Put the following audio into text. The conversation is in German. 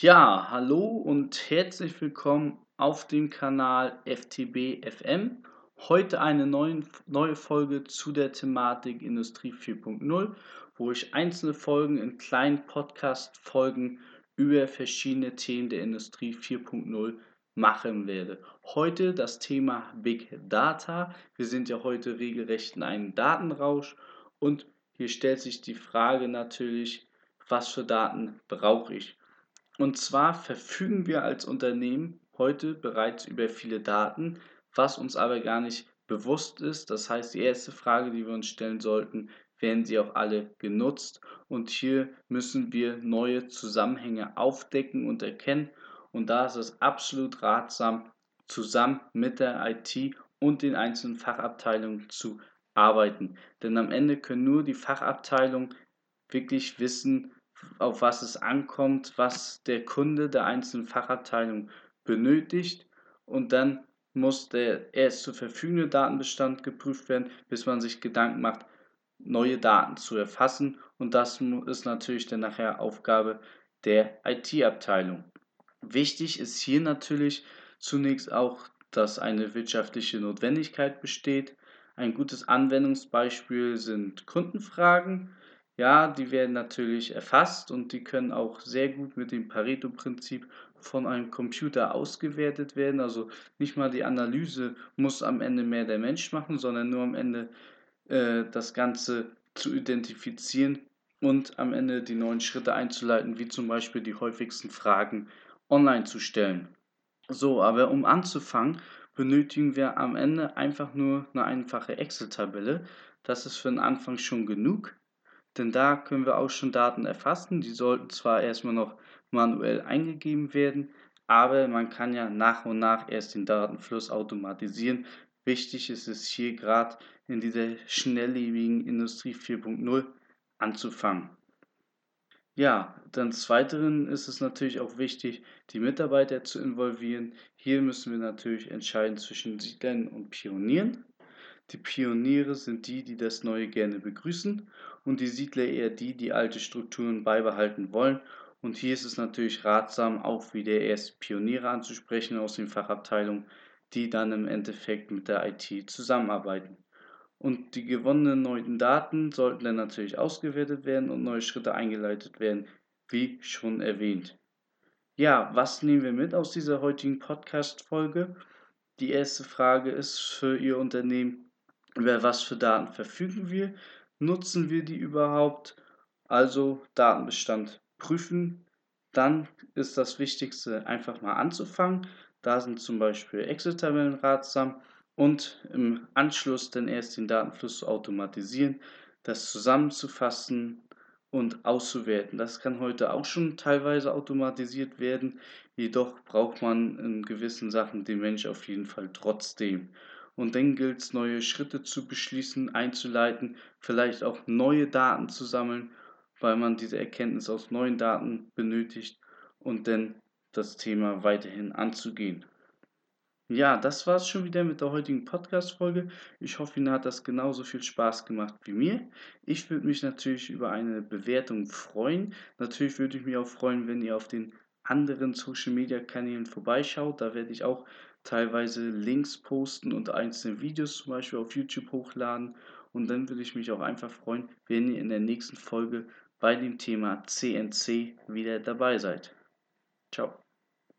Ja, hallo und herzlich willkommen auf dem Kanal FTB FM. Heute eine neuen, neue Folge zu der Thematik Industrie 4.0, wo ich einzelne Folgen in kleinen Podcast-Folgen über verschiedene Themen der Industrie 4.0 machen werde. Heute das Thema Big Data. Wir sind ja heute regelrecht in einem Datenrausch und hier stellt sich die Frage natürlich, was für Daten brauche ich? Und zwar verfügen wir als Unternehmen heute bereits über viele Daten, was uns aber gar nicht bewusst ist. Das heißt, die erste Frage, die wir uns stellen sollten, werden sie auch alle genutzt? Und hier müssen wir neue Zusammenhänge aufdecken und erkennen. Und da ist es absolut ratsam, zusammen mit der IT und den einzelnen Fachabteilungen zu arbeiten. Denn am Ende können nur die Fachabteilungen wirklich wissen, auf was es ankommt, was der Kunde der einzelnen Fachabteilung benötigt und dann muss der erst zur verfügende Datenbestand geprüft werden, bis man sich Gedanken macht, neue Daten zu erfassen und das ist natürlich dann nachher Aufgabe der IT-Abteilung. Wichtig ist hier natürlich zunächst auch, dass eine wirtschaftliche Notwendigkeit besteht. Ein gutes Anwendungsbeispiel sind Kundenfragen. Ja, die werden natürlich erfasst und die können auch sehr gut mit dem Pareto-Prinzip von einem Computer ausgewertet werden. Also nicht mal die Analyse muss am Ende mehr der Mensch machen, sondern nur am Ende äh, das Ganze zu identifizieren und am Ende die neuen Schritte einzuleiten, wie zum Beispiel die häufigsten Fragen online zu stellen. So, aber um anzufangen, benötigen wir am Ende einfach nur eine einfache Excel-Tabelle. Das ist für den Anfang schon genug denn da können wir auch schon Daten erfassen. Die sollten zwar erstmal noch manuell eingegeben werden, aber man kann ja nach und nach erst den Datenfluss automatisieren. Wichtig ist es hier gerade in dieser schnelllebigen Industrie 4.0 anzufangen. Ja, dann des Weiteren ist es natürlich auch wichtig, die Mitarbeiter zu involvieren. Hier müssen wir natürlich entscheiden zwischen Siedlern und Pionieren. Die Pioniere sind die, die das Neue gerne begrüßen und die Siedler eher die, die alte Strukturen beibehalten wollen. Und hier ist es natürlich ratsam, auch wieder erst Pioniere anzusprechen aus den Fachabteilungen, die dann im Endeffekt mit der IT zusammenarbeiten. Und die gewonnenen neuen Daten sollten dann natürlich ausgewertet werden und neue Schritte eingeleitet werden, wie schon erwähnt. Ja, was nehmen wir mit aus dieser heutigen Podcast-Folge? Die erste Frage ist für Ihr Unternehmen, über was für Daten verfügen wir, nutzen wir die überhaupt, also Datenbestand prüfen. Dann ist das Wichtigste einfach mal anzufangen. Da sind zum Beispiel Excel-Tabellen ratsam und im Anschluss dann erst den Datenfluss zu automatisieren, das zusammenzufassen und auszuwerten. Das kann heute auch schon teilweise automatisiert werden, jedoch braucht man in gewissen Sachen den Mensch auf jeden Fall trotzdem. Und dann gilt es, neue Schritte zu beschließen, einzuleiten, vielleicht auch neue Daten zu sammeln, weil man diese Erkenntnis aus neuen Daten benötigt und dann das Thema weiterhin anzugehen. Ja, das war es schon wieder mit der heutigen Podcast-Folge. Ich hoffe, Ihnen hat das genauso viel Spaß gemacht wie mir. Ich würde mich natürlich über eine Bewertung freuen. Natürlich würde ich mich auch freuen, wenn ihr auf den anderen Social-Media-Kanälen vorbeischaut. Da werde ich auch teilweise Links posten und einzelne Videos zum Beispiel auf YouTube hochladen. Und dann würde ich mich auch einfach freuen, wenn ihr in der nächsten Folge bei dem Thema CNC wieder dabei seid. Ciao.